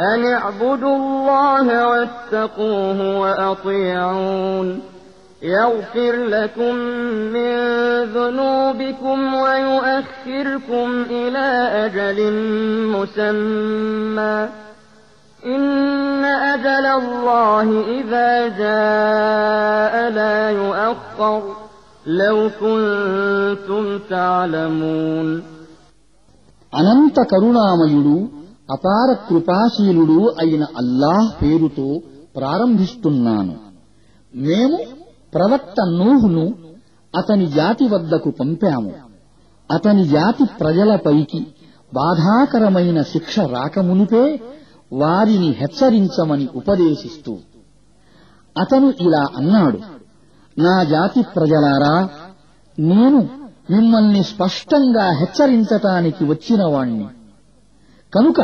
أن اعبدوا الله واتقوه وأطيعون يغفر لكم من ذنوبكم ويؤخركم إلى أجل مسمى إن أجل الله إذا جاء لا يؤخر لو كنتم تعلمون అనంత కరుణామయుడు అపార కృపాశీలుడు అయిన అల్లాహ్ పేరుతో ప్రారంభిస్తున్నాను. మేము ప్రవక్త నూహును అతని జాతి వద్దకు పంపాము. అతని జాతి ప్రజలపైకి బాధాకరమైన శిక్ష రాకమునుపే వారిని హెచ్చరించమని ఉపదేశిస్తూ అతను ఇలా అన్నాడు నా జాతి ప్రజలారా నేను మిమ్మల్ని స్పష్టంగా హెచ్చరించటానికి వచ్చినవాణ్ణి కనుక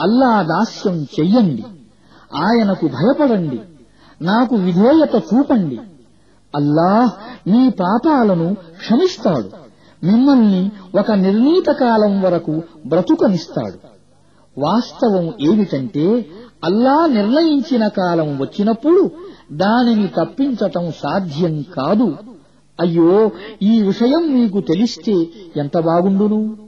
అల్లా దాస్యం చెయ్యండి. ఆయనకు భయపడండి. నాకు విధేయత చూపండి. అల్లాహ్ మీ పాపాలను క్షమిస్తాడు. మిమ్మల్ని ఒక నిర్ణీత కాలం వరకు బ్రతుకనిస్తాడు. వాస్తవం ఏమిటంటే అల్లా నిర్ణయించిన కాలం వచ్చినప్పుడు దానిని తప్పించటం సాధ్యం కాదు. అయ్యో ఈ విషయం మీకు తెలిస్తే ఎంత బాగుండును?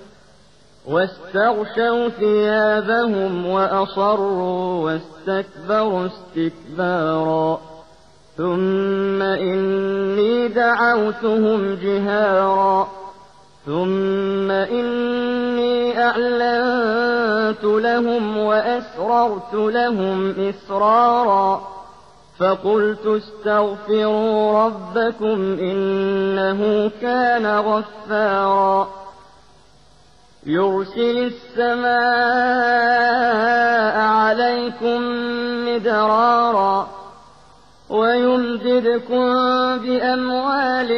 واستغشوا ثيابهم وأصروا واستكبروا استكبارا. ثم إني دعوتهم جهارا. ثم إني أعلنت لهم وأسررت لهم إسرارا. فقلت استغفروا ربكم إنه كان غفارا. يرسل السماء عليكم مدرارا ويمددكم بأموال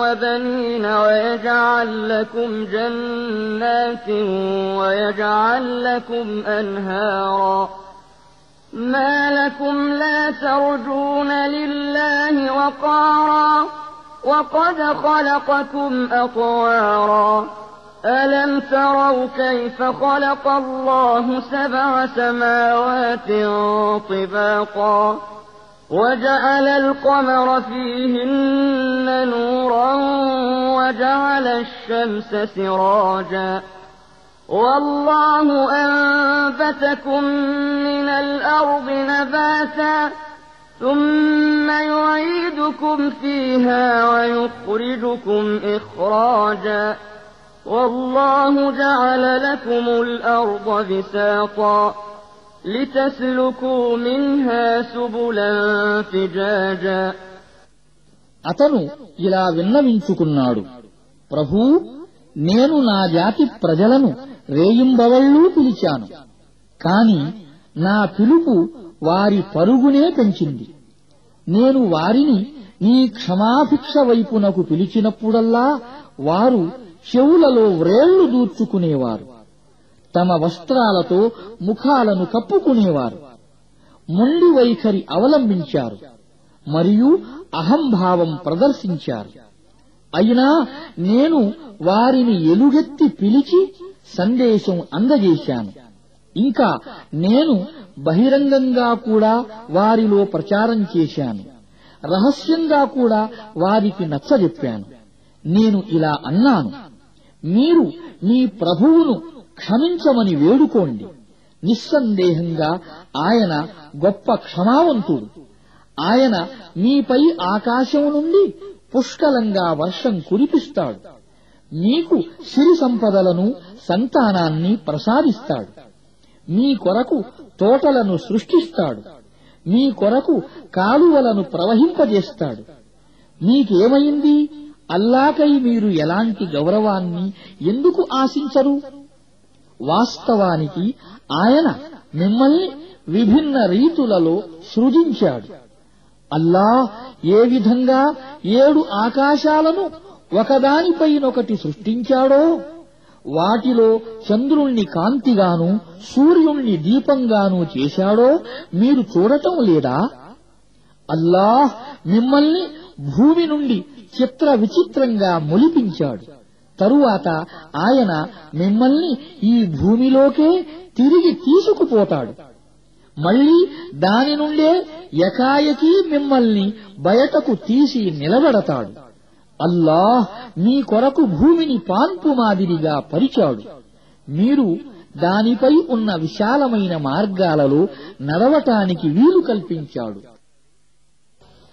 وبنين ويجعل لكم جنات ويجعل لكم أنهارا ما لكم لا ترجون لله وقارا وقد خلقكم أطوارا ألم تروا كيف خلق الله سبع سماوات طباقا وجعل القمر فيهن نورا وجعل الشمس سراجا والله أنبتكم من الأرض نباتا ثم يعيدكم فيها ويخرجكم إخراجا والله جعل لكم الأرض بساطا لتسلكوا منها سبلا فجاجا అతను ఇలా విన్నవించుకున్నాడు ప్రభూ నేను నా జాతి ప్రజలను రేయింబవళ్ళూ పిలిచాను కాని నా పిలుపు వారి పరుగునే పెంచింది నేను వారిని నీ క్షమాభిక్ష వైపునకు పిలిచినప్పుడల్లా వారు చెవులలో వ్రేళ్ళు దూర్చుకునేవారు. తమ వస్త్రాలతో ముఖాలను కప్పుకునేవారు. మొండి వైఖరి అవలంబించారు. మరియు అహంభావం ప్రదర్శించారు. అయినా నేను వారిని ఎలుగెత్తి పిలిచి సందేశం అందజేశాను. ఇంకా నేను బహిరంగంగా కూడా వారిలో ప్రచారం చేశాను. రహస్యంగా కూడా వారికి నచ్చజెప్పాను. నేను ఇలా అన్నాను. మీరు మీ ప్రభువును క్షమించమని వేడుకోండి. నిస్సందేహంగా ఆయన గొప్ప క్షమావంతుడు. ఆయన మీపై ఆకాశం నుండి పుష్కలంగా వర్షం కురిపిస్తాడు. మీకు సిరి సంపదలను సంతానాన్ని ప్రసాదిస్తాడు. మీ కొరకు తోటలను సృష్టిస్తాడు. మీ కొరకు కాలువలను ప్రవహింపజేస్తాడు. మీకేమైంది? అల్లాకై మీరు ఎలాంటి గౌరవాన్ని ఎందుకు ఆశించరు? వాస్తవానికి ఆయన మిమ్మల్ని విభిన్న రీతులలో సృజించాడు. అల్లా ఏ విధంగా ఏడు ఆకాశాలను ఒకదానిపైనొకటి సృష్టించాడో వాటిలో చంద్రుణ్ణి కాంతిగాను సూర్యుణ్ణి దీపంగాను చేశాడో మీరు చూడటం లేదా? అల్లాహ్ మిమ్మల్ని భూమి నుండి చిత్ర విచిత్రంగా మొలిపించాడు. తరువాత ఆయన మిమ్మల్ని ఈ భూమిలోకే తిరిగి తీసుకుపోతాడు. మళ్ళీ దాని నుండే ఎకాయకి మిమ్మల్ని బయటకు తీసి నిలబడతాడు. అల్లాహ్ మీ కొరకు భూమిని పాన్పు మాదిరిగా పరిచాడు. మీరు దానిపై ఉన్న విశాలమైన మార్గాలలో నడవటానికి వీలు కల్పించాడు.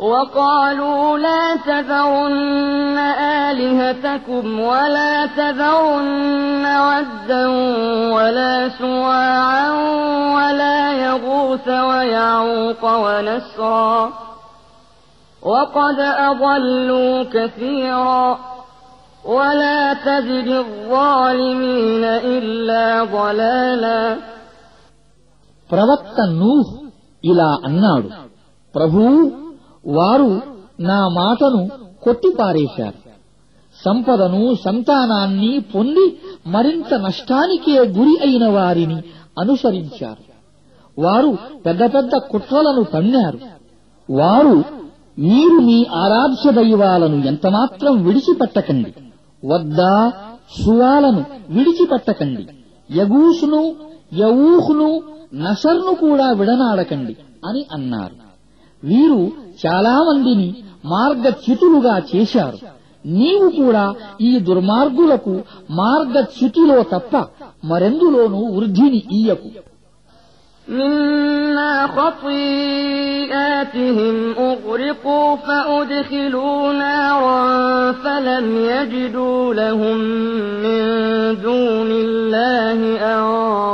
وقالوا لا تذرن آلهتكم ولا تذرن ودا ولا سواعا ولا يغوث ويعوق ونسرا وقد أضلوا كثيرا ولا تزد الظالمين إلا ضلالا ప్రవక్త నూహ్ ఇలా అన్నాడు ప్రభూ వారు నా మాటను కొట్టిపారేశారు. సంపదను సంతానాన్ని పొంది మరింత నష్టానికే గురి అయిన వారిని అనుసరించారు. వారు పెద్ద పెద్ద కుట్రలను పన్నారు వారు మీరు మీ ఆరాధ్య దైవాలను ఎంతమాత్రం విడిచిపెట్టకండి. వద్దా సువాలను విడిచిపెట్టకండి. యగూసును యవూహును నసర్ను కూడా విడనాడకండి అని అన్నారు. వీరు చాలా మందిని మార్గచ్యుతులుగా చేశారు నీవు కూడా ఈ దుర్మార్గులకు మార్గచ్యుతిలో తప్ప మరెందులోనూ వృద్ధిని ఇయ్యకు مما خطيئاتهم أغرقوا فأدخلوا نارا فلم يجدوا لهم من دون الله أنصارا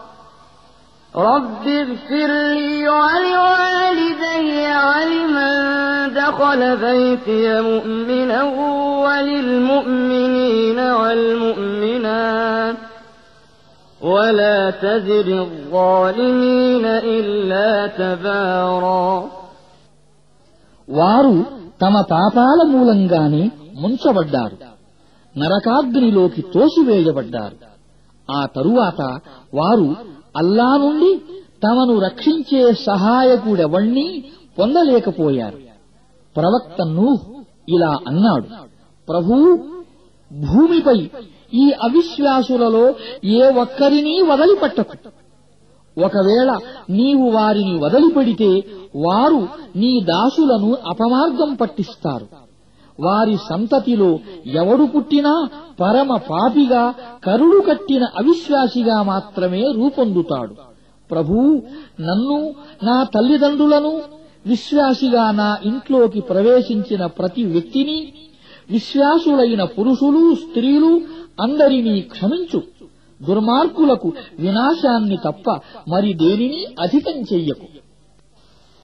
رب اغفر لي ولوالدي ولمن دخل بيتي مؤمنا وللمؤمنين والمؤمنات ولا تزد الظالمين إلا تبارا వారు తమ పాపాల మూలంగానే ముంచబడ్డారు నరకాగ్నిలోకి తోసివేయబడ్డారు ఆ తరువాత వారు అల్లా నుండి తమను రక్షించే సహాయకుడెవణ్ణి పొందలేకపోయారు. ప్రవక్త నూహ్ ఇలా అన్నాడు ప్రభూ భూమిపై ఈ అవిశ్వాసులలో ఏ ఒక్కరినీ వదిలిపెట్టకు. ఒకవేళ నీవు వారిని వదిలిపెడితే వారు నీ దాసులను అపమార్గం పట్టిస్తారు. వారి సంతతిలో ఎవడు పుట్టినా పరమ పాపిగా కరుడు కట్టిన అవిశ్వాసిగా మాత్రమే రూపొందుతాడు. ప్రభూ నన్ను నా తల్లిదండ్రులను విశ్వాసిగా నా ఇంట్లోకి ప్రవేశించిన ప్రతి వ్యక్తిని విశ్వాసులైన పురుషులు స్త్రీలు అందరినీ క్షమించు. దుర్మార్గులకు వినాశాన్ని తప్ప మరి దేనిని అధికం చెయ్యకు.